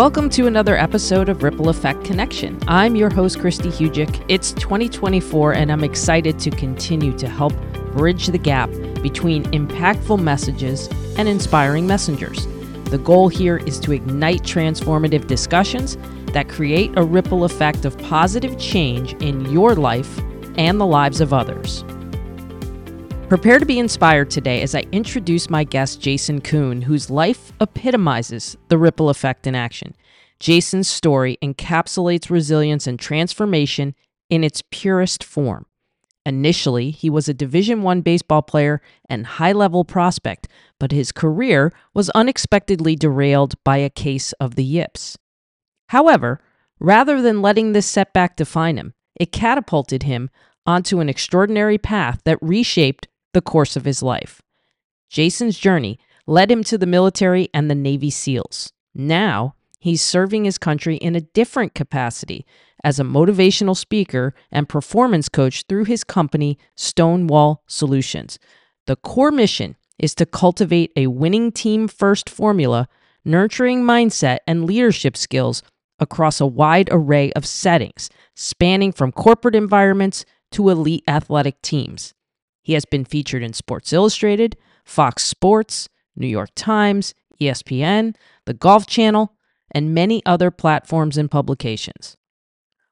Welcome to another episode of Ripple Effect Connection. I'm your host, Christy Hugic. It's 2024, and I'm excited to continue to help bridge the gap between impactful messages and inspiring messengers. The goal here is to ignite transformative discussions that create a ripple effect of positive change in your life and the lives of others. Prepare to be inspired today as I introduce my guest, Jason Kuhn, whose life epitomizes the ripple effect in action. Jason's story encapsulates resilience and transformation in its purest form. Initially, he was a Division 1 baseball player and high-level prospect, but his career was unexpectedly derailed by a case of the yips. However, rather than letting this setback define him, it catapulted him onto an extraordinary path that reshaped the course of his life. Jason's journey led him to the military and the Navy SEALs. Now, he's serving his country in a different capacity as a motivational speaker and performance coach through his company, Stonewall Solutions. The core mission is to cultivate a winning team first formula, nurturing mindset and leadership skills across a wide array of settings, spanning from corporate environments to elite athletic teams. He has been featured in Sports Illustrated, Fox Sports, New York Times, ESPN, the Golf Channel, and many other platforms and publications.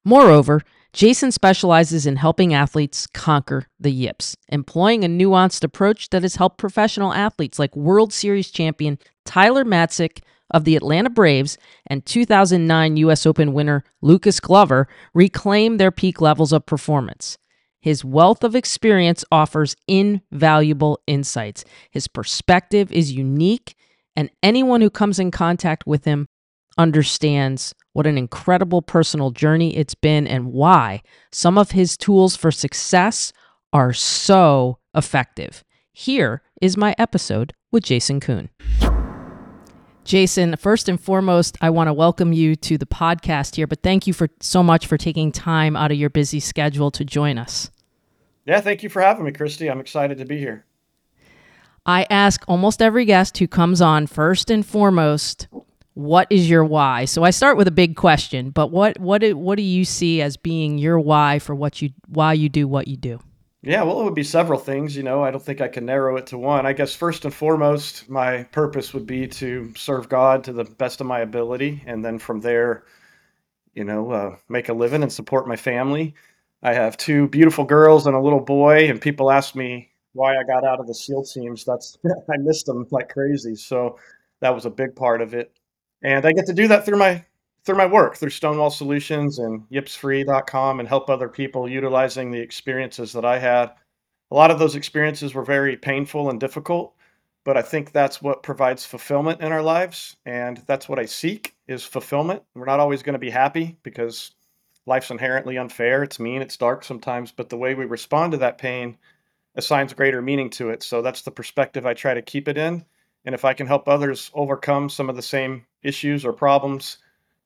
Moreover, Jason specializes in helping athletes conquer the yips, employing a nuanced approach that has helped professional athletes like World Series champion Tyler Matzek of the Atlanta Braves and 2009 U.S. Open winner Lucas Glover reclaim their peak levels of performance. His wealth of experience offers invaluable insights. His perspective is unique, and anyone who comes in contact with him understands what an incredible personal journey it's been and why some of his tools for success are so effective. Here is my episode with Jason Kuhn. Jason, first and foremost, I want to welcome you to the podcast here, but thank you for so much for taking time out of your busy schedule to join us. Yeah, thank you for having me, Christy. I'm excited to be here. I ask almost every guest who comes on first and foremost, what is your why? So I start with a big question, but what what do, what do you see as being your why for what you why you do what you do? Yeah, well, it would be several things. You know, I don't think I can narrow it to one. I guess first and foremost, my purpose would be to serve God to the best of my ability. And then from there, you know, uh, make a living and support my family. I have two beautiful girls and a little boy. And people ask me why I got out of the SEAL teams. That's, I missed them like crazy. So that was a big part of it. And I get to do that through my through my work through Stonewall Solutions and yipsfree.com and help other people utilizing the experiences that I had. A lot of those experiences were very painful and difficult, but I think that's what provides fulfillment in our lives and that's what I seek is fulfillment. We're not always going to be happy because life's inherently unfair. It's mean, it's dark sometimes, but the way we respond to that pain assigns greater meaning to it. So that's the perspective I try to keep it in. And if I can help others overcome some of the same issues or problems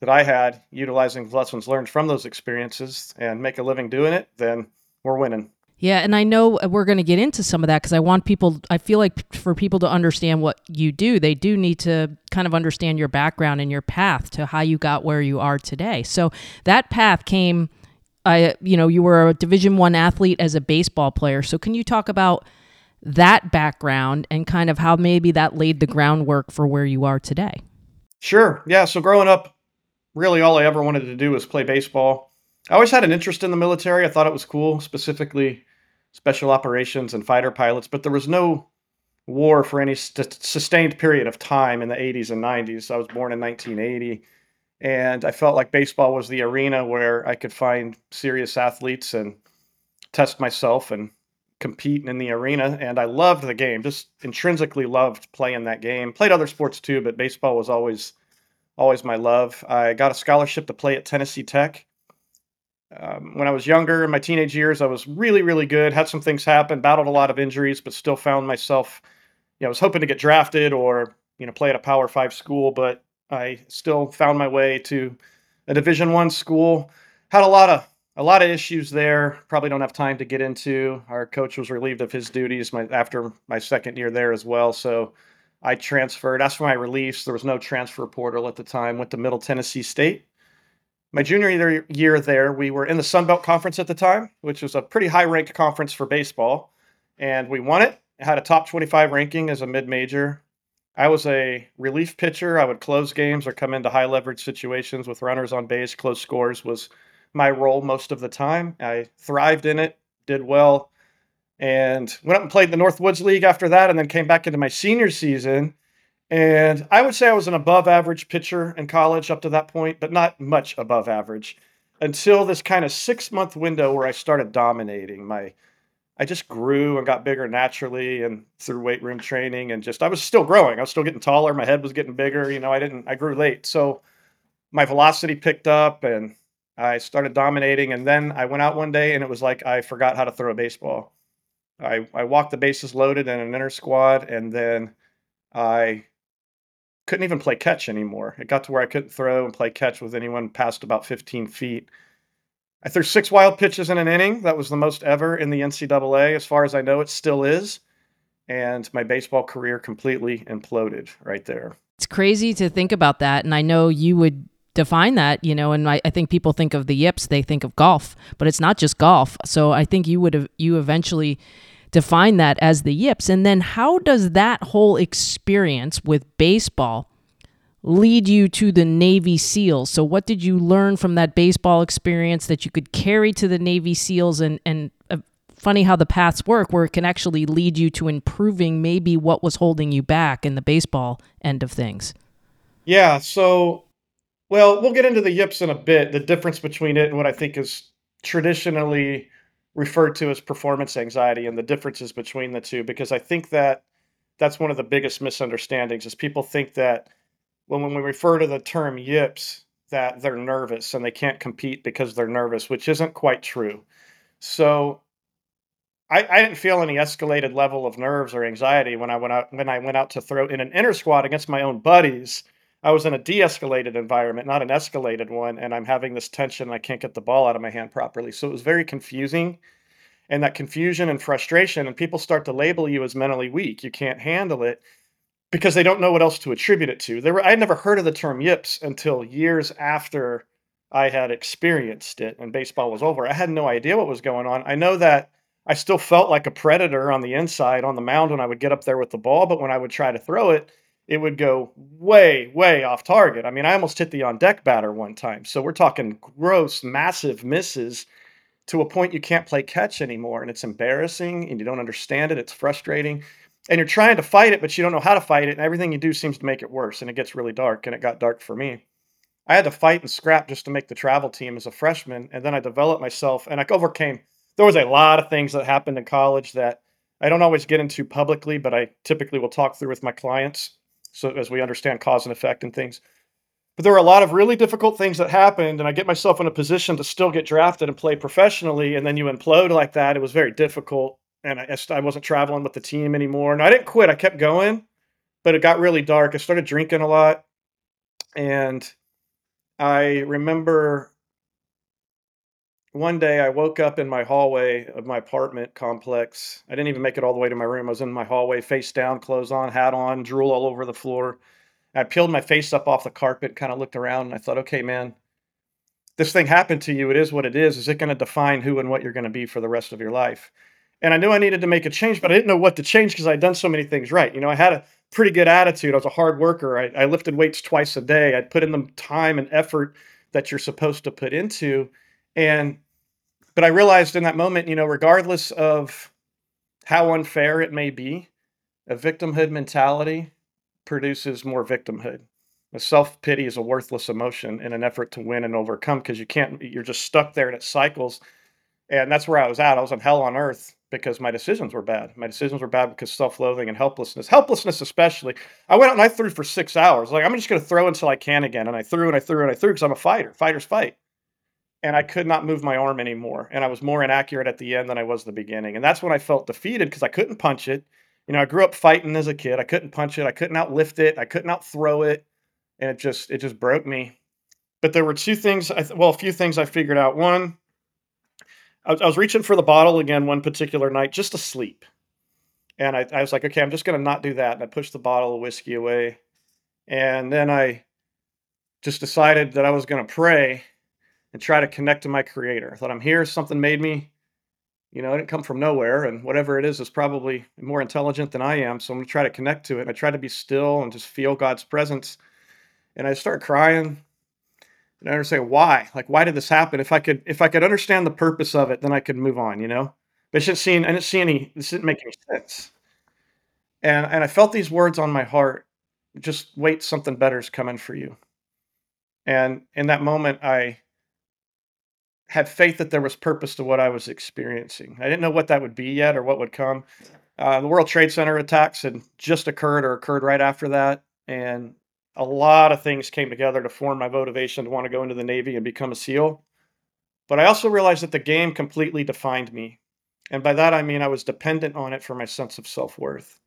that I had utilizing lessons learned from those experiences and make a living doing it, then we're winning. Yeah, and I know we're going to get into some of that because I want people, I feel like for people to understand what you do, they do need to kind of understand your background and your path to how you got where you are today. So that path came, I, you know, you were a Division One athlete as a baseball player. So can you talk about that background and kind of how maybe that laid the groundwork for where you are today? Sure. Yeah. So growing up, really all I ever wanted to do was play baseball. I always had an interest in the military. I thought it was cool, specifically special operations and fighter pilots, but there was no war for any st- sustained period of time in the 80s and 90s. I was born in 1980, and I felt like baseball was the arena where I could find serious athletes and test myself and compete in the arena. And I loved the game, just intrinsically loved playing that game. Played other sports too, but baseball was always always my love. I got a scholarship to play at Tennessee Tech. Um, when I was younger, in my teenage years, I was really, really good. Had some things happen, battled a lot of injuries, but still found myself, you know, I was hoping to get drafted or, you know, play at a Power Five school, but I still found my way to a Division One school. Had a lot of a lot of issues there. Probably don't have time to get into. Our coach was relieved of his duties my, after my second year there as well. So I transferred. That's when I released. There was no transfer portal at the time. Went to Middle Tennessee State. My junior year there, we were in the Sun Belt Conference at the time, which was a pretty high ranked conference for baseball. And we won it. it had a top 25 ranking as a mid major. I was a relief pitcher. I would close games or come into high leverage situations with runners on base. Close scores was my role most of the time. I thrived in it, did well and went up and played the Northwoods League after that, and then came back into my senior season. And I would say I was an above average pitcher in college up to that point, but not much above average until this kind of six month window where I started dominating. My I just grew and got bigger naturally and through weight room training and just I was still growing. I was still getting taller. My head was getting bigger. You know, I didn't I grew late. So my velocity picked up and I started dominating. And then I went out one day and it was like I forgot how to throw a baseball. I, I walked the bases loaded in an inner squad, and then I couldn't even play catch anymore. It got to where I couldn't throw and play catch with anyone past about 15 feet. I threw six wild pitches in an inning. That was the most ever in the NCAA. As far as I know, it still is. And my baseball career completely imploded right there. It's crazy to think about that. And I know you would define that, you know, and I, I, think people think of the yips, they think of golf, but it's not just golf. So I think you would have, you eventually define that as the yips. And then how does that whole experience with baseball lead you to the Navy SEALs? So what did you learn from that baseball experience that you could carry to the Navy SEALs and, and uh, funny how the paths work where it can actually lead you to improving maybe what was holding you back in the baseball end of things? Yeah, so well, we'll get into the yips in a bit, the difference between it and what I think is traditionally referred to as performance anxiety and the differences between the two, because I think that that's one of the biggest misunderstandings is people think that when, when we refer to the term yips, that they're nervous and they can't compete because they're nervous, which isn't quite true. So I, I, didn't feel any escalated level of nerves or anxiety when I went out when I went out to throw in an inner squad against my own buddies I was in a de-escalated environment, not an escalated one, and I'm having this tension and I can't get the ball out of my hand properly. So it was very confusing. And that confusion and frustration, and people start to label you as mentally weak. You can't handle it because they don't know what else to attribute it to. There were, I'd never heard of the term yips until years after I had experienced it and baseball was over. I had no idea what was going on. I know that I still felt like a predator on the inside on the mound when I would get up there with the ball, but when I would try to throw it, it would go way, way off target. I mean, I almost hit the on deck batter one time. So we're talking gross, massive misses to a point you can't play catch anymore. And it's embarrassing and you don't understand it. It's frustrating. And you're trying to fight it, but you don't know how to fight it. And everything you do seems to make it worse. And it gets really dark. And it got dark for me. I had to fight and scrap just to make the travel team as a freshman. And then I developed myself and I overcame. There was a lot of things that happened in college that I don't always get into publicly, but I typically will talk through with my clients so as we understand cause and effect and things. But there were a lot of really difficult things that happened, and I get myself in a position to still get drafted and play professionally, and then you implode like that. It was very difficult, and I, I wasn't traveling with the team anymore. And I didn't quit; I kept going, but it got really dark. I started drinking a lot, and I remember one day I woke up in my hallway of my apartment complex. I didn't even make it all the way to my room. I was in my hallway, face down, clothes on, hat on, drool all over the floor. I peeled my face up off the carpet, kind of looked around, and I thought, okay, man, this thing happened to you. It is what it is. Is it going to define who and what you're going to be for the rest of your life? And I knew I needed to make a change, but I didn't know what to change because I'd done so many things right. You know, I had a pretty good attitude. I was a hard worker. I, I lifted weights twice a day. I'd put in the time and effort that you're supposed to put into and but I realized in that moment, you know, regardless of how unfair it may be, a victimhood mentality produces more victimhood. Self pity is a worthless emotion in an effort to win and overcome because you can't, you're just stuck there and it cycles. And that's where I was at. I was on hell on earth because my decisions were bad. My decisions were bad because self loathing and helplessness, helplessness especially. I went out and I threw for six hours. Like, I'm just going to throw until I can again. And I threw and I threw and I threw because I'm a fighter. Fighters fight and I could not move my arm anymore. And I was more inaccurate at the end than I was the beginning. And that's when I felt defeated because I couldn't punch it. You know, I grew up fighting as a kid. I couldn't punch it. I couldn't outlift it. I couldn't outthrow it. And it just it just broke me. But there were two things. i well, a few things I figured out. One, I was, was reaching for the bottle again one particular night just to sleep. And I, I was like, okay, I'm just going to not do that. And I pushed the bottle of whiskey away. And then I just decided that I was going to pray and try to connect to my creator. I thought I'm here, something made me. You know, I didn't come from nowhere, and whatever it is is probably more intelligent than I am. So I'm gonna try to connect to it. And I try to be still and just feel God's presence. And I start crying and I understand why. Like, why did this happen? If I could, if I could understand the purpose of it, then I could move on. You know, but didn't I didn't see any. This didn't make any sense. And and I felt these words on my heart. Just wait, something better is coming for you. And in that moment, I had faith that there was purpose to what I was experiencing. I didn't know what that would be yet or what would come. Uh, the World Trade Center attacks had just occurred or occurred right after that, and a lot of things came together to form my motivation to want to go into the Navy and become a SEAL. But I also realized that the game completely defined me. And by that, I mean I was dependent on it for my sense of self worth.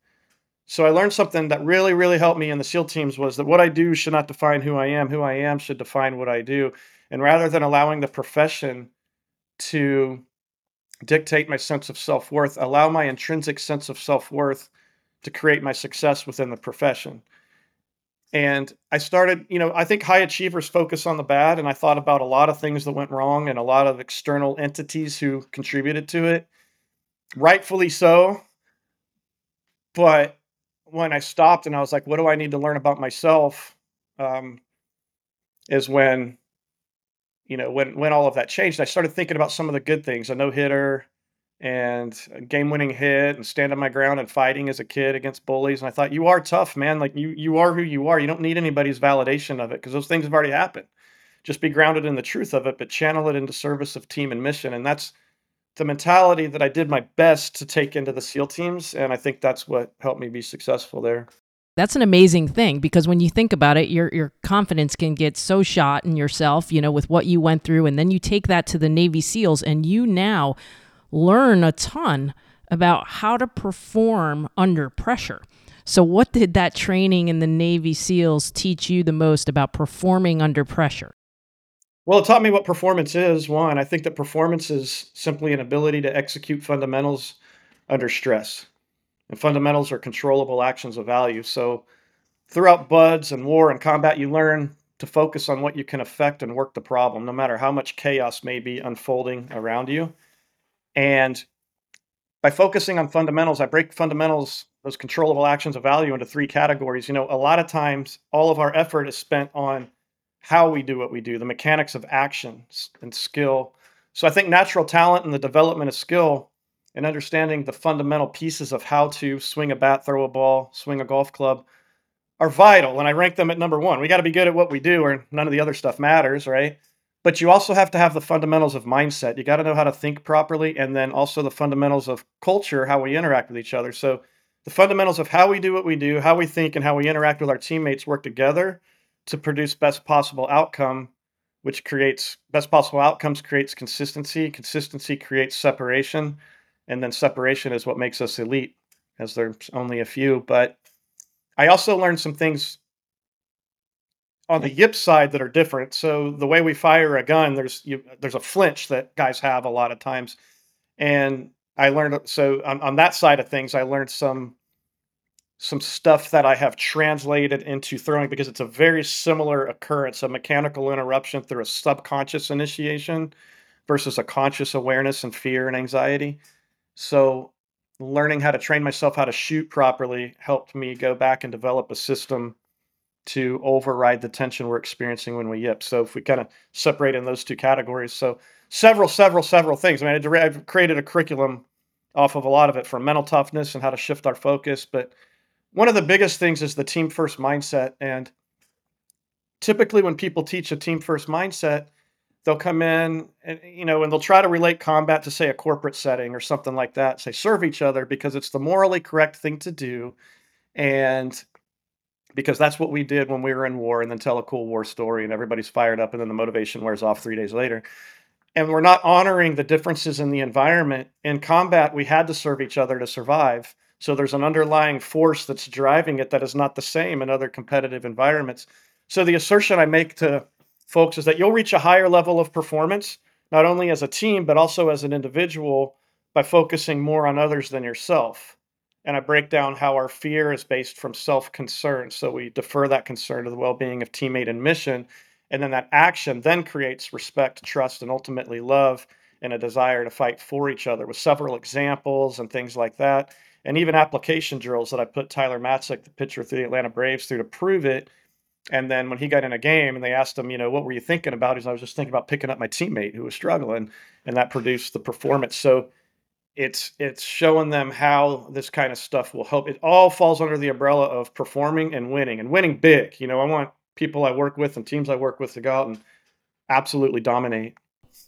So I learned something that really, really helped me in the SEAL teams was that what I do should not define who I am. Who I am should define what I do. And rather than allowing the profession to dictate my sense of self worth, allow my intrinsic sense of self worth to create my success within the profession. And I started, you know, I think high achievers focus on the bad. And I thought about a lot of things that went wrong and a lot of external entities who contributed to it. Rightfully so. But when I stopped and I was like, what do I need to learn about myself? Um, is when, you know, when when all of that changed. I started thinking about some of the good things, a no hitter and a game winning hit and standing my ground and fighting as a kid against bullies. And I thought, you are tough, man. Like you you are who you are. You don't need anybody's validation of it because those things have already happened. Just be grounded in the truth of it, but channel it into service of team and mission. And that's the mentality that I did my best to take into the SEAL teams. And I think that's what helped me be successful there. That's an amazing thing because when you think about it, your your confidence can get so shot in yourself, you know, with what you went through, and then you take that to the Navy SEALs, and you now learn a ton about how to perform under pressure. So, what did that training in the Navy SEALs teach you the most about performing under pressure? Well, it taught me what performance is. One, I think that performance is simply an ability to execute fundamentals under stress. And fundamentals are controllable actions of value. So, throughout BUD/S and war and combat, you learn to focus on what you can affect and work the problem, no matter how much chaos may be unfolding around you. And by focusing on fundamentals, I break fundamentals, those controllable actions of value, into three categories. You know, a lot of times all of our effort is spent on how we do what we do, the mechanics of action and skill. So I think natural talent and the development of skill and understanding the fundamental pieces of how to swing a bat, throw a ball, swing a golf club are vital. And I rank them at number one. We got to be good at what we do, or none of the other stuff matters, right? But you also have to have the fundamentals of mindset. You got to know how to think properly, and then also the fundamentals of culture, how we interact with each other. So the fundamentals of how we do what we do, how we think, and how we interact with our teammates work together to produce best possible outcome which creates best possible outcomes creates consistency consistency creates separation and then separation is what makes us elite as there's only a few but i also learned some things on the yip side that are different so the way we fire a gun there's you, there's a flinch that guys have a lot of times and i learned so on, on that side of things i learned some some stuff that I have translated into throwing because it's a very similar occurrence, a mechanical interruption through a subconscious initiation versus a conscious awareness and fear and anxiety. So, learning how to train myself how to shoot properly helped me go back and develop a system to override the tension we're experiencing when we yip. So, if we kind of separate in those two categories, so several, several, several things. I mean, I've created a curriculum off of a lot of it from mental toughness and how to shift our focus, but one of the biggest things is the team first mindset. And typically, when people teach a team first mindset, they'll come in and you know and they'll try to relate combat to say a corporate setting or something like that say serve each other because it's the morally correct thing to do. And because that's what we did when we were in war and then tell a cool war story and everybody's fired up and then the motivation wears off three days later. And we're not honoring the differences in the environment. In combat we had to serve each other to survive. So there's an underlying force that's driving it that is not the same in other competitive environments. So the assertion I make to folks is that you'll reach a higher level of performance, not only as a team, but also as an individual by focusing more on others than yourself. and I break down how our fear is based from self concern. So we defer that concern to the well being of teammate and mission. And then that action then creates respect, trust, and ultimately love and a desire to fight for each other with several examples and things like that. And even application drills that I put Tyler Matzek, the pitcher through the Atlanta Braves, through to prove it. And then when he got in a game and they asked him, you know, what were you thinking about? He's, I was just thinking about picking up my teammate who was struggling. And that produced the performance. So it's it's showing them how this kind of stuff will help. It all falls under the umbrella of performing and winning and winning big. You know, I want people I work with and teams I work with to go out and absolutely dominate.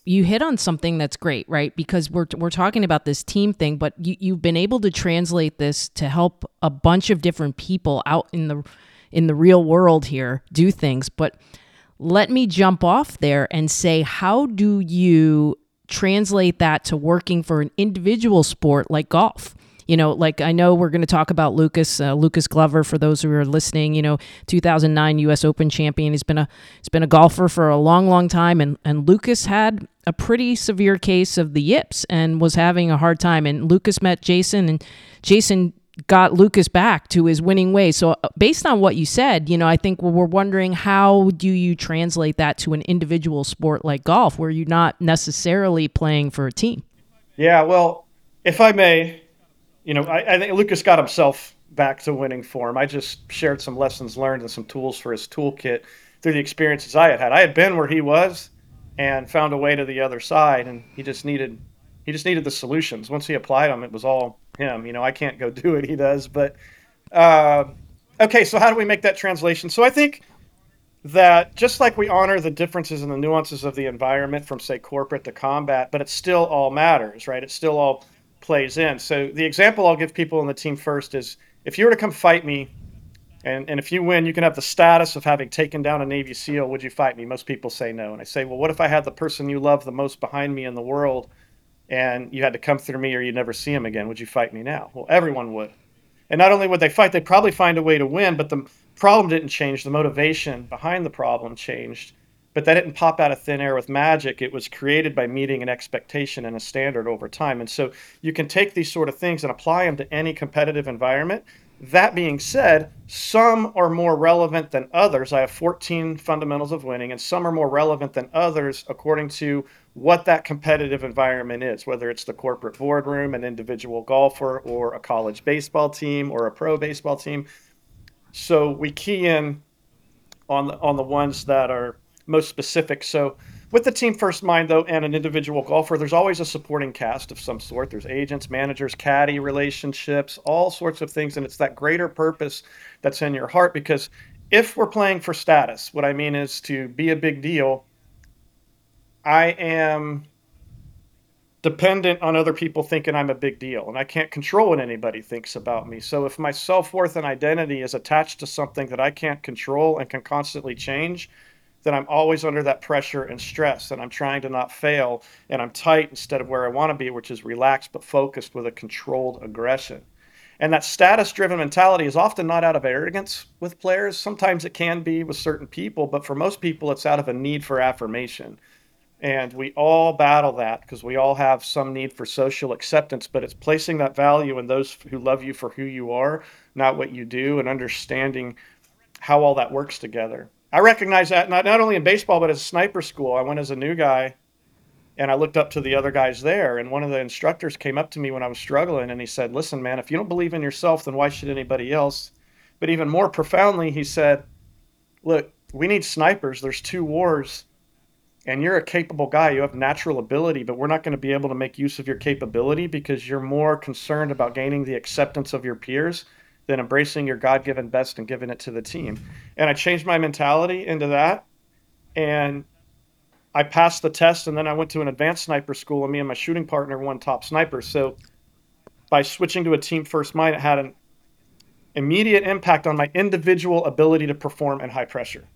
You hit on something that's great, right? Because we're we're talking about this team thing, but you, you've been able to translate this to help a bunch of different people out in the in the real world here do things. But let me jump off there and say, how do you translate that to working for an individual sport like golf you know like i know we're going to talk about lucas uh, lucas glover for those who are listening you know 2009 us open champion he's been a he's been a golfer for a long long time and and lucas had a pretty severe case of the yips and was having a hard time and lucas met jason and jason got Lucas back to his winning ways. So, uh, based on what you said, you know, I think we're wondering how do you translate that to an individual sport like golf, where you're not necessarily playing for a team? Yeah, well, if I may, you know, I, I think Lucas got himself back to winning form. I just shared some lessons learned and some tools for his toolkit through the experiences I had had. I had been where he was and found a way to the other side, and he just needed he just needed the solutions. Once he applied them, it was all him. You know, I can't go do it. He does. But uh, okay, so how do we make that translation? So I think that just like we honor the differences and the nuances of the environment from say corporate to combat, but it still all matters, right? It still all plays in. So the example I'll give people in the team first is if you were to come fight me and, and if you win, you can have the status of having taken down a Navy SEAL. Would you fight me? Most people say no. And I say, well, what if I had the person you love the most behind me in the world and you had to come through me or you'd never see him again, would you fight me now? Well, everyone would. And not only would they fight, they'd probably find a way to win, but the problem didn't change. The motivation behind the problem changed. But that didn't pop out of thin air with magic. It was created by meeting an expectation and a standard over time. And so you can take these sort of things and apply them to any competitive environment. That being said, some are more relevant than others. I have 14 fundamentals of winning, and some are more relevant than others according to what that competitive environment is, whether it's the corporate boardroom, an individual golfer, or a college baseball team, or a pro baseball team. So we key in on the, on the ones that are most specific. So with the team first mind, though, and an individual golfer, there's always a supporting cast of some sort. There's agents, managers, caddy relationships, all sorts of things. And it's that greater purpose that's in your heart because if we're playing for status, what I mean is to be a big deal, I am dependent on other people thinking I'm a big deal, and I can't control what anybody thinks about me. So if my self worth and identity is attached to something that I can't control and can constantly change, then I'm always under that pressure and stress, and I'm trying to not fail, and I'm tight instead of where I want to be, which is relaxed but focused with a controlled aggression. And that status driven mentality is often not out of arrogance with players. Sometimes it can be with certain people, but for most people, it's out of a need for affirmation. And we all battle that because we all have some need for social acceptance, but it's placing that value in those who love you for who you are, not what you do, and understanding how all that works together. I recognize that not, not only in baseball, but as sniper school. I went as a new guy and I looked up to the other guys there. And one of the instructors came up to me when I was struggling and he said, Listen, man, if you don't believe in yourself, then why should anybody else? But even more profoundly, he said, Look, we need snipers. There's two wars and you're a capable guy, you have natural ability, but we're not going to be able to make use of your capability because you're more concerned about gaining the acceptance of your peers than embracing your God given best and giving it to the team. And I changed my mentality into that. And I passed the test, and then I went to an advanced sniper school, and me and my shooting partner won top sniper. So by switching to a team first mind, it had an immediate impact on my individual ability to perform in high pressure.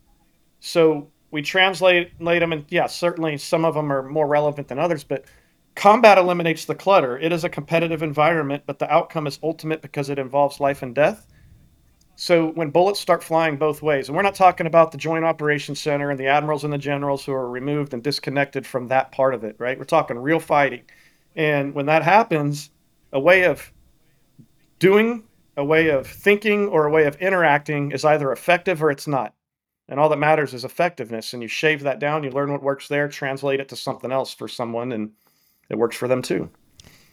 So we translate them, and yeah, certainly some of them are more relevant than others, but combat eliminates the clutter. It is a competitive environment, but the outcome is ultimate because it involves life and death. So when bullets start flying both ways, and we're not talking about the Joint Operations Center and the admirals and the generals who are removed and disconnected from that part of it, right? We're talking real fighting. And when that happens, a way of doing, a way of thinking, or a way of interacting is either effective or it's not. And all that matters is effectiveness. And you shave that down, you learn what works there, translate it to something else for someone, and it works for them too.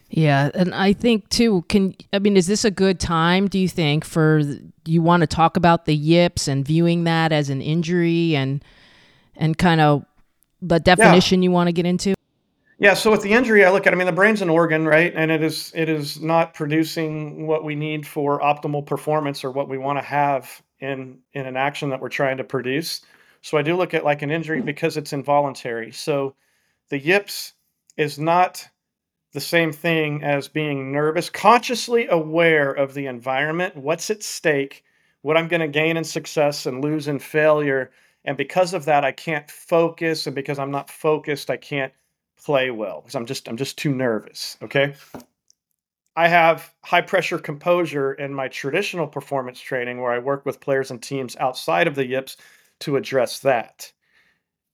Yeah, and I think too. Can I mean, is this a good time? Do you think for you want to talk about the yips and viewing that as an injury and and kind of the definition yeah. you want to get into? Yeah. So with the injury, I look at. I mean, the brain's an organ, right? And it is it is not producing what we need for optimal performance or what we want to have in in an action that we're trying to produce. So I do look at like an injury because it's involuntary. So the yips is not the same thing as being nervous, consciously aware of the environment, what's at stake, what I'm going to gain in success and lose in failure. And because of that, I can't focus. And because I'm not focused, I can't play well because I'm just I'm just too nervous. Okay. I have high pressure composure in my traditional performance training where I work with players and teams outside of the yips to address that.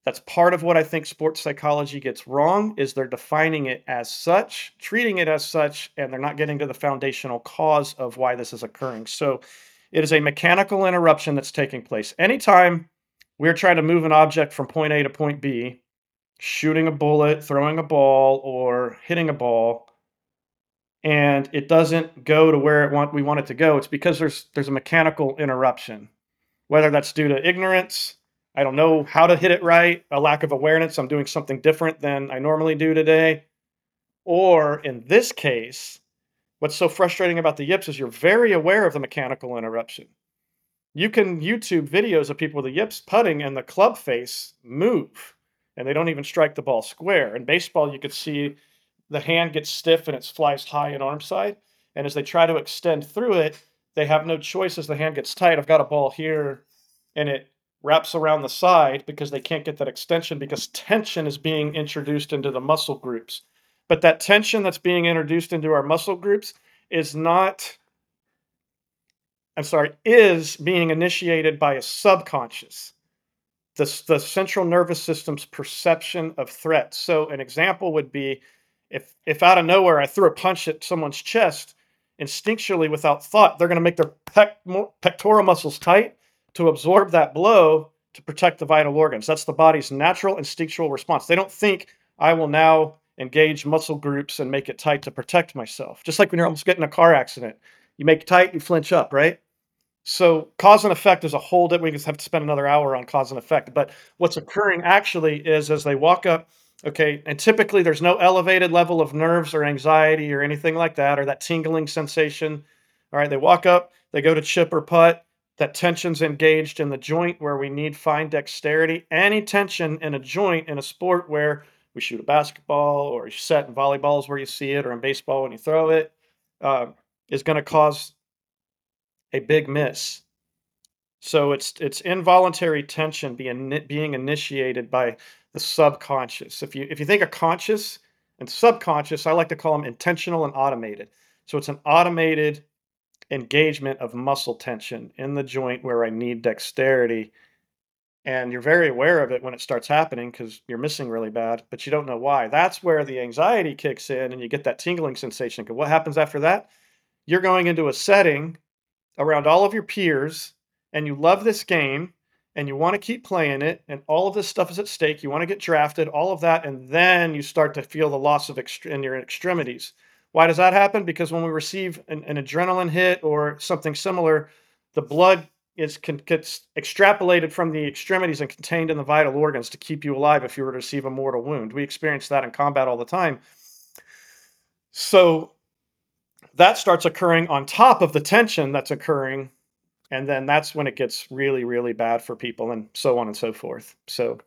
That's part of what I think sports psychology gets wrong is they're defining it as such, treating it as such, and they're not getting to the foundational cause of why this is occurring. So it is a mechanical interruption that's taking place. Anytime we're trying to move an object from point A to point B, shooting a bullet, throwing a ball, or hitting a ball, and it doesn't go to where it want we want it to go, it's because there's there's a mechanical interruption. Whether that's due to ignorance, I don't know how to hit it right, a lack of awareness. I'm doing something different than I normally do today. Or in this case, what's so frustrating about the yips is you're very aware of the mechanical interruption. You can YouTube videos of people with the yips putting and the club face move, and they don't even strike the ball square. In baseball, you could see the hand gets stiff and it flies high in arm side. And as they try to extend through it, they have no choice as the hand gets tight. I've got a ball here, and it wraps around the side because they can't get that extension because tension is being introduced into the muscle groups. But that tension that's being introduced into our muscle groups is not, I'm sorry, is being initiated by a subconscious, the, the central nervous system's perception of threat. So, an example would be if, if out of nowhere I threw a punch at someone's chest, instinctually without thought, they're going to make their pec, pectoral muscles tight to absorb that blow to protect the vital organs. That's the body's natural instinctual response. They don't think I will now engage muscle groups and make it tight to protect myself. Just like when you're almost getting a car accident, you make tight, you flinch up, right? So cause and effect is a whole that we just have to spend another hour on cause and effect. But what's occurring actually is as they walk up, okay, and typically there's no elevated level of nerves or anxiety or anything like that, or that tingling sensation. All right, they walk up, they go to chip or putt, that tension's engaged in the joint where we need fine dexterity. Any tension in a joint in a sport where we shoot a basketball or you set in volleyball is where you see it, or in baseball when you throw it, uh, is going to cause a big miss. So it's it's involuntary tension being being initiated by the subconscious. If you if you think of conscious and subconscious, I like to call them intentional and automated. So it's an automated engagement of muscle tension in the joint where I need dexterity. And you're very aware of it when it starts happening because you're missing really bad, but you don't know why. That's where the anxiety kicks in and you get that tingling sensation. Because what happens after that? You're going into a setting around all of your peers and you love this game and you want to keep playing it and all of this stuff is at stake. You want to get drafted, all of that. And then you start to feel the loss of ext- in your extremities why does that happen? Because when we receive an, an adrenaline hit or something similar, the blood is gets extrapolated from the extremities and contained in the vital organs to keep you alive if you were to receive a mortal wound. We experience that in combat all the time. So that starts occurring on top of the tension that's occurring and then that's when it gets really really bad for people and so on and so forth so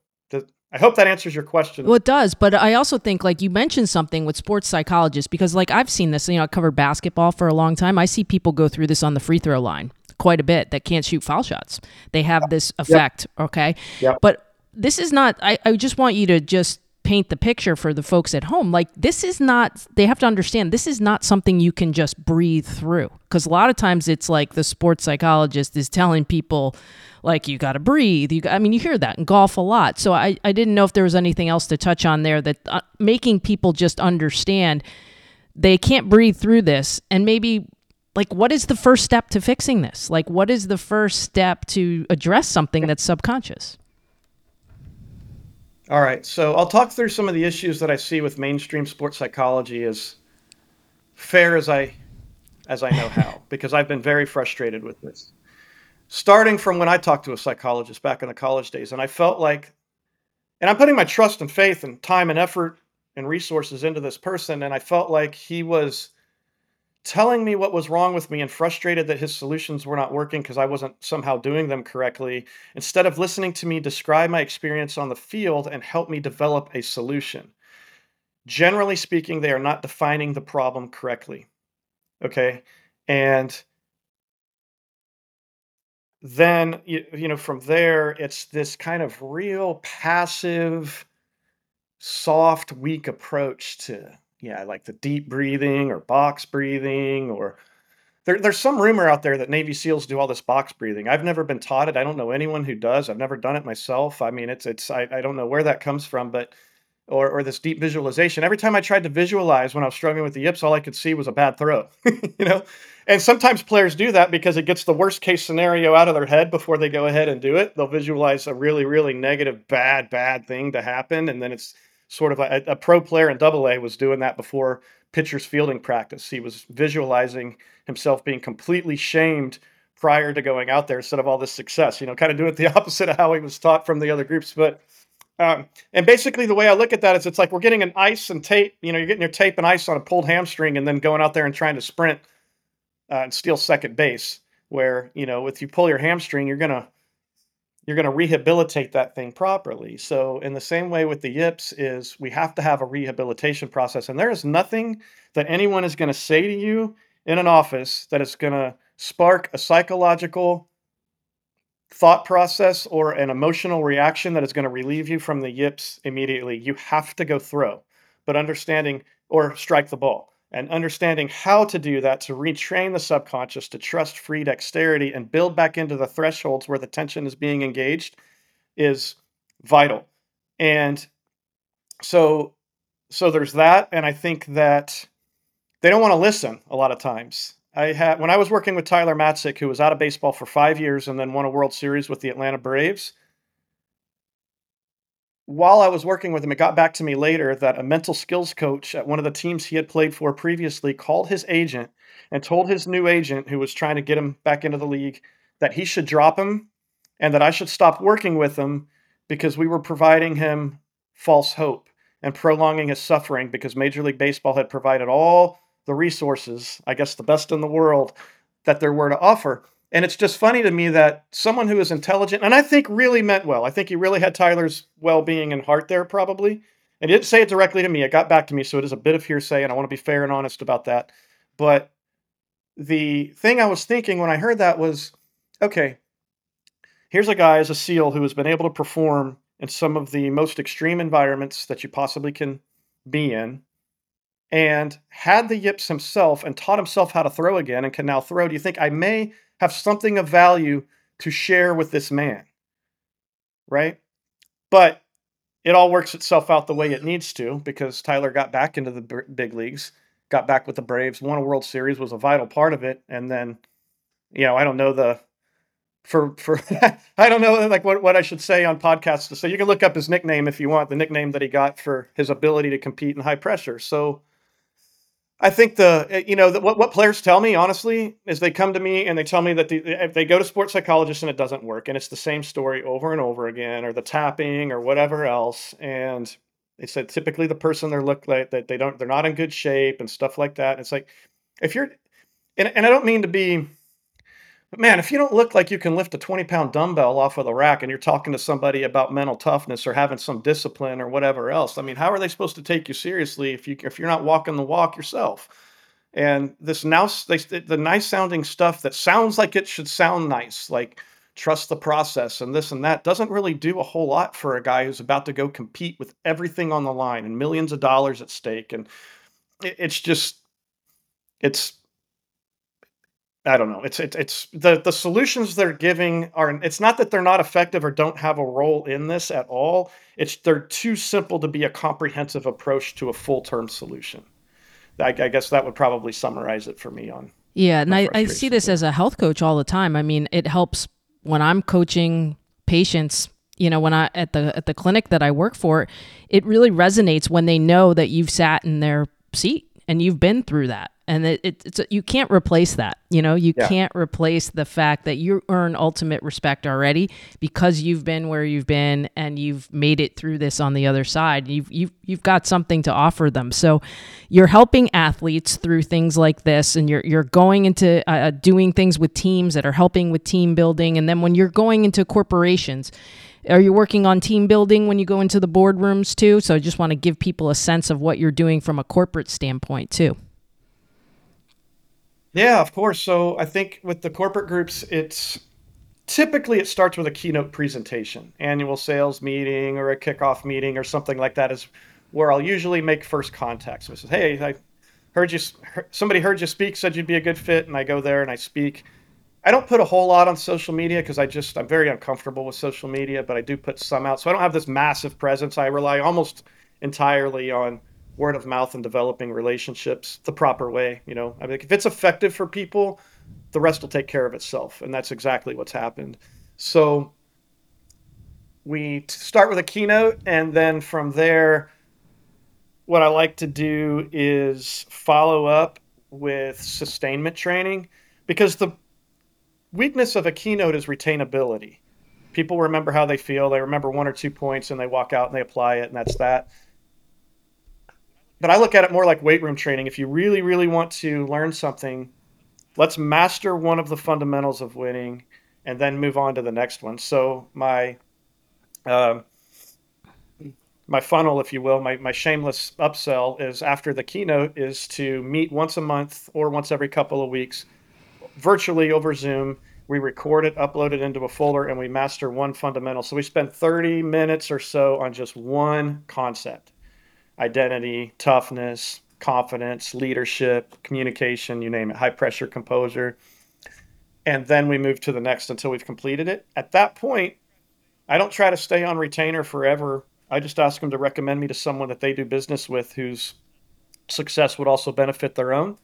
I hope that answers your question. Well, it does, but I also think like you mentioned something with sports psychologists because like I've seen this. You know, I covered basketball for a long time. I see people go through this on the free throw line quite a bit that can't shoot foul shots. They have this effect. Yep. Okay, yep. but this is not. I, I just want you to just paint the picture for the folks at home. Like this is not they have to understand this is not something you can just breathe through because a lot of times it's like the sports psychologist is telling people like you got to breathe. You I mean you hear that in golf a lot. So I I didn't know if there was anything else to touch on there that uh, making people just understand they can't breathe through this and maybe like what is the first step to fixing this? Like what is the first step to address something that's subconscious? All right, so I'll talk through some of the issues that I see with mainstream sports psychology as fair as I as I know how, because I've been very frustrated with this. Starting from when I talked to a psychologist back in the college days, and I felt like, and I'm putting my trust and faith and time and effort and resources into this person, and I felt like he was telling me what was wrong with me and frustrated that his solutions were not working because I wasn't somehow doing them correctly, instead of listening to me describe my experience on the field and help me develop a solution. Generally speaking, they are not defining the problem correctly. Okay. And then, you, you know, from there, it's this kind of real passive, soft, weak approach to yeah, like the deep breathing or box breathing or there, there's some rumor out there that Navy SEALs do all this box breathing. I've never been taught it. I don't know anyone who does. I've never done it myself. I mean, it's it's I, I don't know where that comes from, but or or this deep visualization. Every time I tried to visualize when I was struggling with the yips, all I could see was a bad throw. you know, and sometimes players do that because it gets the worst case scenario out of their head before they go ahead and do it. They'll visualize a really really negative, bad, bad thing to happen, and then it's sort of a, a pro player in double A was doing that before pitcher's fielding practice. He was visualizing himself being completely shamed prior to going out there instead of all this success, you know, kind of doing it the opposite of how he was taught from the other groups. But, um, and basically the way I look at that is it's like we're getting an ice and tape, you know, you're getting your tape and ice on a pulled hamstring and then going out there and trying to sprint uh, and steal second base where, you know, if you pull your hamstring, you're going to, you're going to rehabilitate that thing properly. So in the same way with the yips is we have to have a rehabilitation process and there is nothing that anyone is going to say to you in an office that is going to spark a psychological thought process or an emotional reaction that is going to relieve you from the yips immediately. You have to go throw, but understanding or strike the ball and understanding how to do that to retrain the subconscious to trust free dexterity and build back into the thresholds where the tension is being engaged is vital. And so so there's that and I think that they don't want to listen a lot of times. I had when I was working with Tyler Matzek who was out of baseball for 5 years and then won a World Series with the Atlanta Braves while I was working with him, it got back to me later that a mental skills coach at one of the teams he had played for previously called his agent and told his new agent, who was trying to get him back into the league, that he should drop him and that I should stop working with him because we were providing him false hope and prolonging his suffering because Major League Baseball had provided all the resources, I guess the best in the world, that there were to offer. And it's just funny to me that someone who is intelligent, and I think really meant well, I think he really had Tyler's well being and heart there, probably. And he didn't say it directly to me. It got back to me. So it is a bit of hearsay, and I want to be fair and honest about that. But the thing I was thinking when I heard that was okay, here's a guy as a SEAL who has been able to perform in some of the most extreme environments that you possibly can be in and had the yips himself and taught himself how to throw again and can now throw. Do you think I may have something of value to share with this man. Right? But it all works itself out the way it needs to because Tyler got back into the big leagues, got back with the Braves, won a World Series, was a vital part of it. And then, you know, I don't know the for for I don't know like what, what I should say on podcasts to say. You can look up his nickname if you want, the nickname that he got for his ability to compete in high pressure. So I think the you know the, what what players tell me honestly is they come to me and they tell me that the, if they go to sports psychologists and it doesn't work and it's the same story over and over again or the tapping or whatever else and they said typically the person they're look like that they don't they're not in good shape and stuff like that. and It's like if you're and, and I don't mean to be but man, if you don't look like you can lift a 20 pound dumbbell off of the rack and you're talking to somebody about mental toughness or having some discipline or whatever else, I mean, how are they supposed to take you seriously if you if you're not walking the walk yourself? And this now they, the nice sounding stuff that sounds like it should sound nice, like trust the process and this and that, doesn't really do a whole lot for a guy who's about to go compete with everything on the line and millions of dollars at stake. And it's just it's I don't know. It's it's it's the the solutions they're giving are. It's not that they're not effective or don't have a role in this at all. It's they're too simple to be a comprehensive approach to a full term solution. I, I guess that would probably summarize it for me on Yeah, and I, I see this as a health coach all the time. I mean, it helps when I'm coaching patients you know when i at the at the clinic that i work for it really resonates when they know that you've sat in their seat and you've been through that. And it, it, it's you can't replace that you know? You yeah. can't replace the fact that you earn ultimate respect already because you've been where you've been and you've made it through this on the other side. You've you've, you've got something to offer them. So you're helping athletes through things like this and you're you're going into uh, uh doing things with teams that are helping with team building. And then when you're going into corporations are you working on team building when you go into the boardrooms too? So I just want to give people a sense of what you're doing from a corporate standpoint too. Yeah, of course. So I think with the corporate groups, it's typically it starts with a keynote presentation, annual sales meeting or a kickoff meeting or something like that is where I'll usually make first contact. So I say, hey, I heard you, somebody heard you speak, said you'd be a good fit, and I go there and I speak. I don't put a whole lot on social media because I just I'm very uncomfortable with social media, but I do put some out. So I don't have this massive presence. I rely almost entirely on word of mouth and developing relationships the proper way. You know, I mean, if it's effective for people, the rest will take care of itself, and that's exactly what's happened. So we start with a keynote, and then from there, what I like to do is follow up with sustainment training because the weakness of a keynote is retainability. People remember how they feel. They remember one or two points and they walk out and they apply it, and that's that. But I look at it more like weight room training. If you really, really want to learn something, let's master one of the fundamentals of winning and then move on to the next one. So, my. Uh, my funnel, if you will, my, my shameless upsell is after the keynote is to meet once a month or once every couple of weeks virtually over Zoom. We record it, upload it into a folder, and we master one fundamental. So we spend 30 minutes or so on just one concept identity, toughness, confidence, leadership, communication, you name it, high pressure composure. And then we move to the next until we've completed it. At that point, I don't try to stay on retainer forever. I just ask them to recommend me to someone that they do business with whose success would also benefit their own.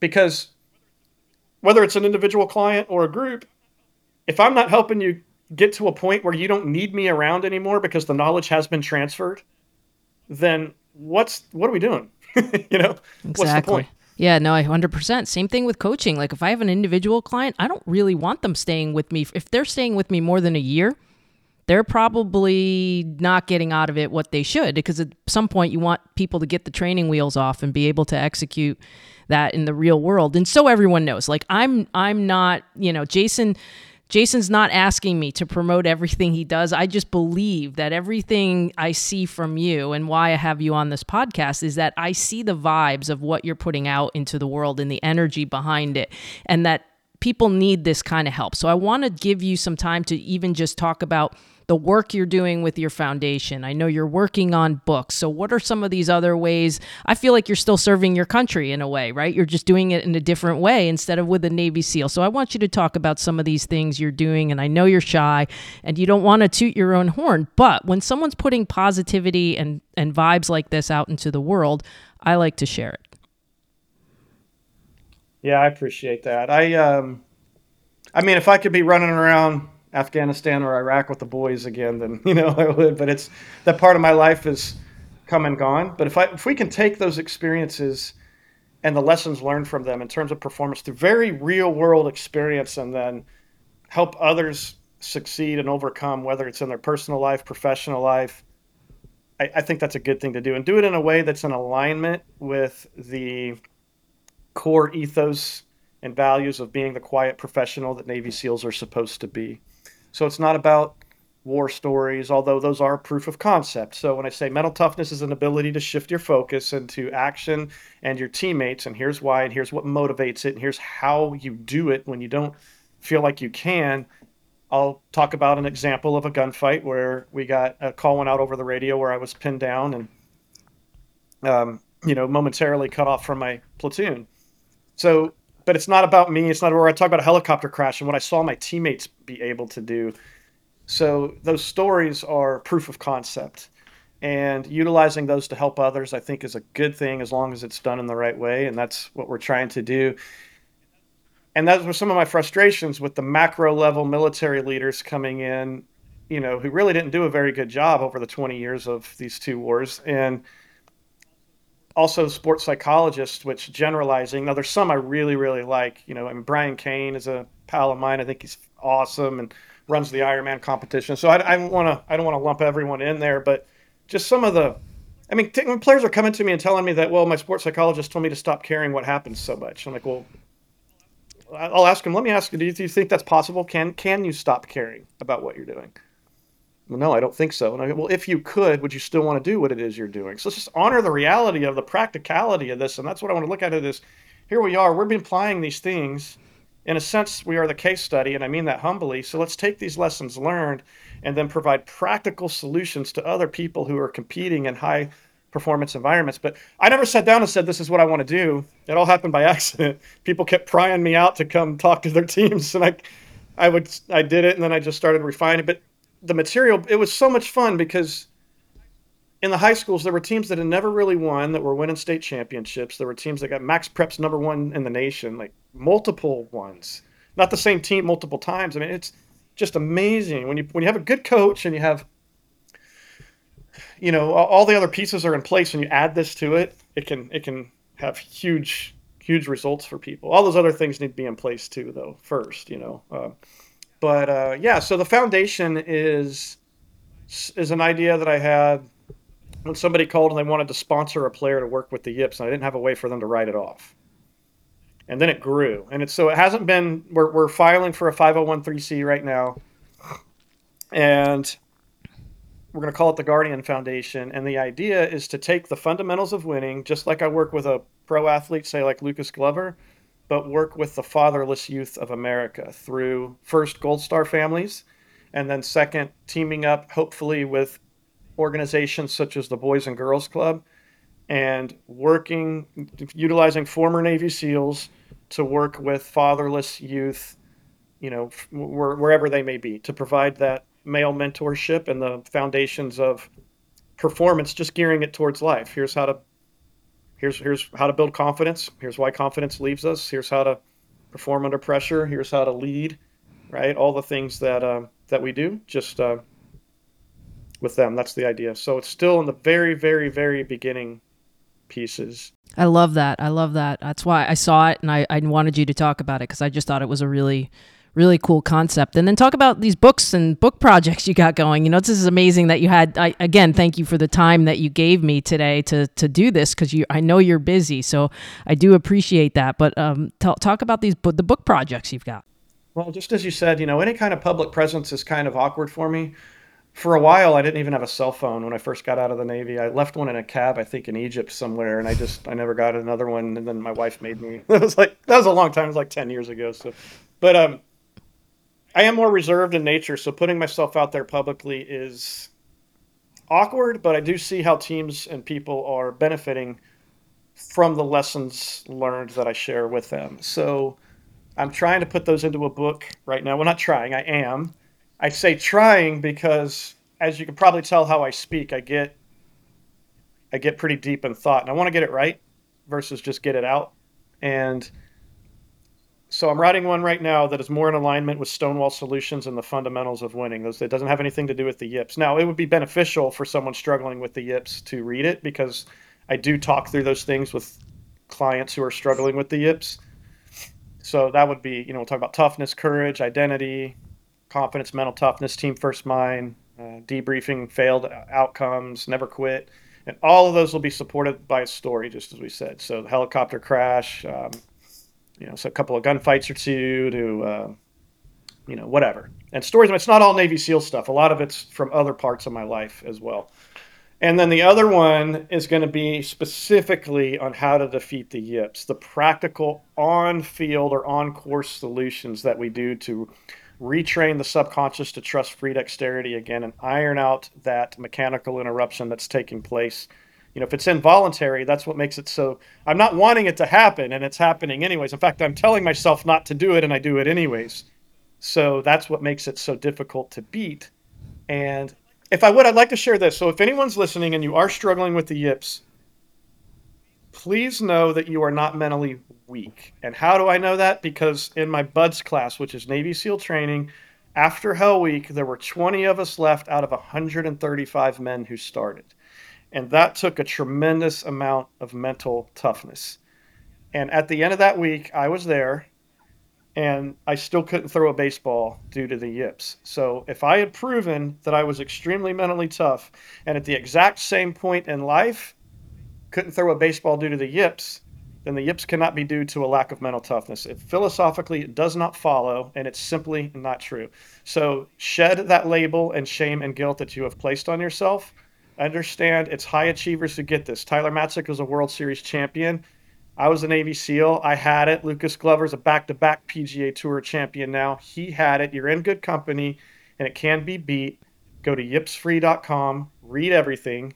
Because whether it's an individual client or a group, if I'm not helping you get to a point where you don't need me around anymore because the knowledge has been transferred, then what's what are we doing? you know, exactly. what's the point? Yeah, no, I 100%. Same thing with coaching. Like if I have an individual client, I don't really want them staying with me. If they're staying with me more than a year, they're probably not getting out of it what they should because at some point you want people to get the training wheels off and be able to execute that in the real world. And so everyone knows. Like I'm I'm not, you know, Jason Jason's not asking me to promote everything he does. I just believe that everything I see from you and why I have you on this podcast is that I see the vibes of what you're putting out into the world and the energy behind it and that people need this kind of help. So I want to give you some time to even just talk about the work you're doing with your foundation. I know you're working on books. So, what are some of these other ways? I feel like you're still serving your country in a way, right? You're just doing it in a different way instead of with a Navy SEAL. So, I want you to talk about some of these things you're doing. And I know you're shy and you don't want to toot your own horn, but when someone's putting positivity and, and vibes like this out into the world, I like to share it. Yeah, I appreciate that. I um I mean if I could be running around Afghanistan or Iraq with the boys again, then you know I would. But it's that part of my life is come and gone. But if I if we can take those experiences and the lessons learned from them in terms of performance through very real world experience and then help others succeed and overcome, whether it's in their personal life, professional life, I, I think that's a good thing to do. And do it in a way that's in alignment with the core ethos and values of being the quiet professional that Navy SEALs are supposed to be. So it's not about war stories, although those are proof of concept. So when I say mental toughness is an ability to shift your focus into action and your teammates, and here's why, and here's what motivates it, and here's how you do it when you don't feel like you can. I'll talk about an example of a gunfight where we got a call went out over the radio where I was pinned down and, um, you know, momentarily cut off from my platoon. So but it's not about me. It's not where I talk about a helicopter crash and what I saw my teammates be able to do. So those stories are proof of concept. And utilizing those to help others, I think, is a good thing as long as it's done in the right way. And that's what we're trying to do. and those were some of my frustrations with the macro level military leaders coming in, you know, who really didn't do a very good job over the 20 years of these two wars. And also sports psychologists, which generalizing. Now, there's some I really, really like. You know, I mean, Brian Kane is a pal of mine. I think he's awesome and runs the Ironman competition. So I, I don't want to, I don't want to lump everyone in there, but just some of the I mean, t- players are coming to me and telling me that, well, my sports psychologist told me to stop caring what happens so much. I'm like, well, I'll ask him. Let me ask you: Do you, do you think that's possible? Can can you stop caring about what you're doing? No, I don't think so. And I go, well, if you could, would you still want to do what it is you're doing? So let's just honor the reality of the practicality of this, and that's what I want to look at. It is here we are. We've been applying these things. In a sense, we are the case study, and I mean that humbly. So let's take these lessons learned and then provide practical solutions to other people who are competing in high performance environments. But I never sat down and said, This is what I want to do. It all happened by accident. People kept prying me out to come talk to their teams. And I, I would, I did it and then I just started refining. But the material, it was so much fun because in the high schools, there were teams that had never really won that were winning state championships. There were teams that got MaxPreps number one in the nation, like multiple ones. Not the same team multiple times. I mean, it's just amazing when you when you have a good coach and you have you know all the other pieces are in place and you add this to it it can it can have huge huge results for people all those other things need to be in place too though first you know uh, but uh, yeah so the foundation is is an idea that i had when somebody called and they wanted to sponsor a player to work with the yips and i didn't have a way for them to write it off and then it grew and it's so it hasn't been we're, we're filing for a 501c right now and we're going to call it the Guardian Foundation. And the idea is to take the fundamentals of winning, just like I work with a pro athlete, say like Lucas Glover, but work with the fatherless youth of America through first Gold Star families, and then second, teaming up hopefully with organizations such as the Boys and Girls Club and working, utilizing former Navy SEALs to work with fatherless youth, you know, wherever they may be, to provide that male mentorship and the foundations of performance just gearing it towards life. Here's how to here's here's how to build confidence. Here's why confidence leaves us. Here's how to perform under pressure. Here's how to lead right? All the things that uh, that we do just uh, with them. That's the idea. So it's still in the very very very beginning pieces. I love that. I love that. That's why i saw it and i, I wanted you to talk about it because i just thought it was a really really cool concept. And then talk about these books and book projects you got going. You know, this is amazing that you had. I, again, thank you for the time that you gave me today to to do this because you. I know you're busy, so I do appreciate that. But um, t- talk about these the book projects you've got. Well, just as you said, you know, any kind of public presence is kind of awkward for me. For a while, I didn't even have a cell phone when I first got out of the Navy. I left one in a cab, I think, in Egypt somewhere, and I just I never got another one. And then my wife made me. It was like that was a long time. It was like ten years ago. So, but um, I am more reserved in nature, so putting myself out there publicly is awkward, but I do see how teams and people are benefiting from the lessons learned that I share with them. So I'm trying to put those into a book right now. Well, not trying, I am. I say trying because as you can probably tell how I speak, I get I get pretty deep in thought and I want to get it right versus just get it out. And so I'm writing one right now that is more in alignment with Stonewall Solutions and the fundamentals of winning. Those it doesn't have anything to do with the yips. Now it would be beneficial for someone struggling with the yips to read it because I do talk through those things with clients who are struggling with the yips. So that would be, you know, we'll talk about toughness, courage, identity, confidence, mental toughness, team first mind, uh, debriefing failed outcomes, never quit, and all of those will be supported by a story, just as we said. So the helicopter crash. Um, you know, so a couple of gunfights or two to, uh, you know, whatever. And stories, it's not all Navy SEAL stuff. A lot of it's from other parts of my life as well. And then the other one is going to be specifically on how to defeat the yips, the practical on field or on course solutions that we do to retrain the subconscious to trust free dexterity again and iron out that mechanical interruption that's taking place you know if it's involuntary that's what makes it so i'm not wanting it to happen and it's happening anyways in fact i'm telling myself not to do it and i do it anyways so that's what makes it so difficult to beat and if i would i'd like to share this so if anyone's listening and you are struggling with the yips please know that you are not mentally weak. And how do I know that? Because in my BUD/S class, which is Navy SEAL training, after Hell Week, there were 20 of us left out of 135 men who started. And that took a tremendous amount of mental toughness. And at the end of that week, I was there and I still couldn't throw a baseball due to the yips. So if I had proven that I was extremely mentally tough and at the exact same point in life couldn't throw a baseball due to the yips, then the yips cannot be due to a lack of mental toughness. It philosophically it does not follow, and it's simply not true. So shed that label and shame and guilt that you have placed on yourself. Understand it's high achievers who get this. Tyler Matzek was a World Series champion. I was a Navy SEAL. I had it. Lucas Glover's a back to back PGA Tour champion now. He had it. You're in good company, and it can be beat. Go to yipsfree.com, read everything,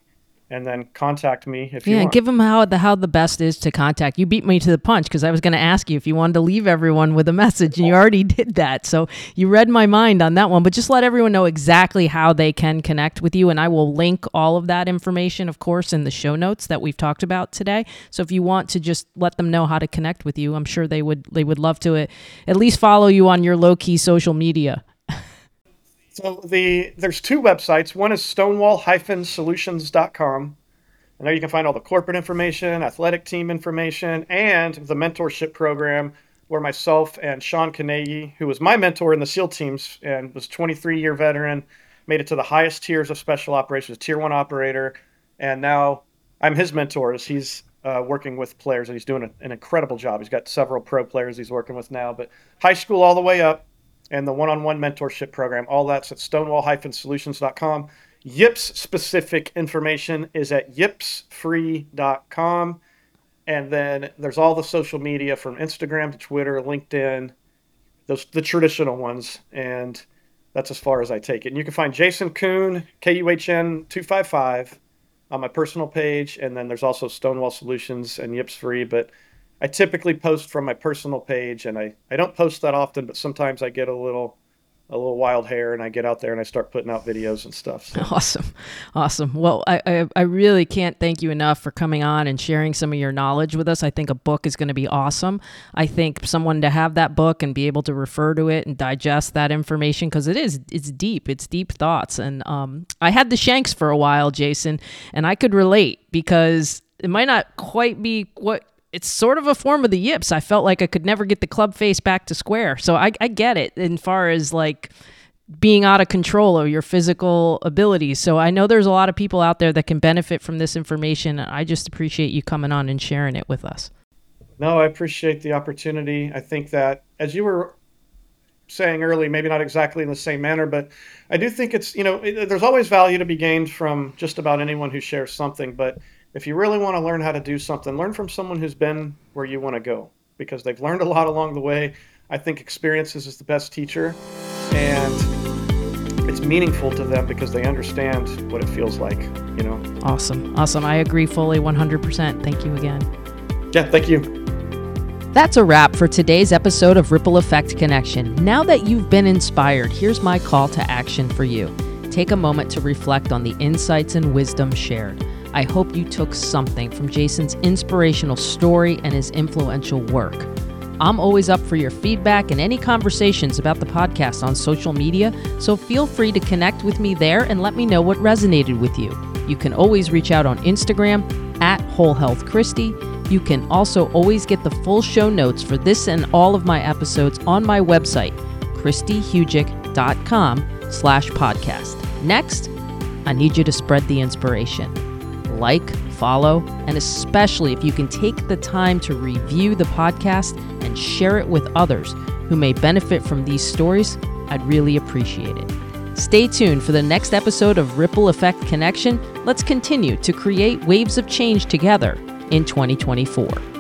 and then contact me if yeah, you want. Yeah, give them how the how the best is to contact. You beat me to the punch because I was going to ask you if you wanted to leave everyone with a message, and you already did that. So you read my mind on that one. But just let everyone know exactly how they can connect with you, and I will link all of that information, of course, in the show notes that we've talked about today. So if you want to just let them know how to connect with you, I'm sure they would they would love to uh, at least follow you on your low key social media. So the there's two websites. One is stonewall-solutions.com. And there you can find all the corporate information, athletic team information, and the mentorship program where myself and Sean Kanegi, who was my mentor in the SEAL teams and was 23 year veteran, made it to the highest tiers of special operations, tier one operator, and now I'm his mentor as he's uh, working with players and he's doing an incredible job. He's got several pro players he's working with now, but high school all the way up and the one-on-one mentorship program. All that's at stonewall-solutions.com. Yips specific information is at yipsfree.com. And then there's all the social media from Instagram to Twitter, LinkedIn, those the traditional ones. And that's as far as I take it. And you can find Jason Kuhn, K U H N 255 on my personal page. And then there's also Stonewall Solutions and Yips Free. But I typically post from my personal page, and I, I don't post that often, but sometimes I get a little a little wild hair and I get out there and I start putting out videos and stuff. So. Awesome. Awesome. Well, I, I, I, really can't thank you enough for coming on and sharing some of your knowledge with us. I think a book is going to be awesome. I think someone to have that book and be able to refer to it and digest that information because it is, it's deep, it's deep thoughts. And um, I had the Shanks for a while, Jason, and I could relate because it might not quite be what it's sort of a form of the yips. I felt like I could never get the club face back to square. So I, I get it in far as like being out of control of your physical abilities. So I know there's a lot of people out there that can benefit from this information. I just appreciate you coming on and sharing it with us. No, I appreciate the opportunity. I think that as you were saying early, maybe not exactly in the same manner, but I do think it's, you know, there's always value to be gained from just about anyone who shares something, but if you really want to learn how to do something, learn from someone who's been where you want to go because they've learned a lot along the way. I think experiences is the best teacher, and it's meaningful to them because they understand what it feels like, you know. Awesome. Awesome. I agree fully 100%. Thank you again. Yeah, thank you. That's a wrap for today's episode of Ripple Effect Connection. Now that you've been inspired, here's my call to action for you. Take a moment to reflect on the insights and wisdom shared. I hope you took something from Jason's inspirational story and his influential work. I'm always up for your feedback and any conversations about the podcast on social media, so feel free to connect with me there and let me know what resonated with you. You can always reach out on Instagram at Whole Health Christy. You can also always get the full show notes for this and all of my episodes on my website, christyhugick.com slash podcast. Next, I need you to spread the inspiration like, follow, and especially if you can take the time to review the podcast and share it with others who may benefit from these stories, I'd really appreciate it. Stay tuned for the next episode of Ripple Effect Connection. Let's continue to create waves of change together in 2024.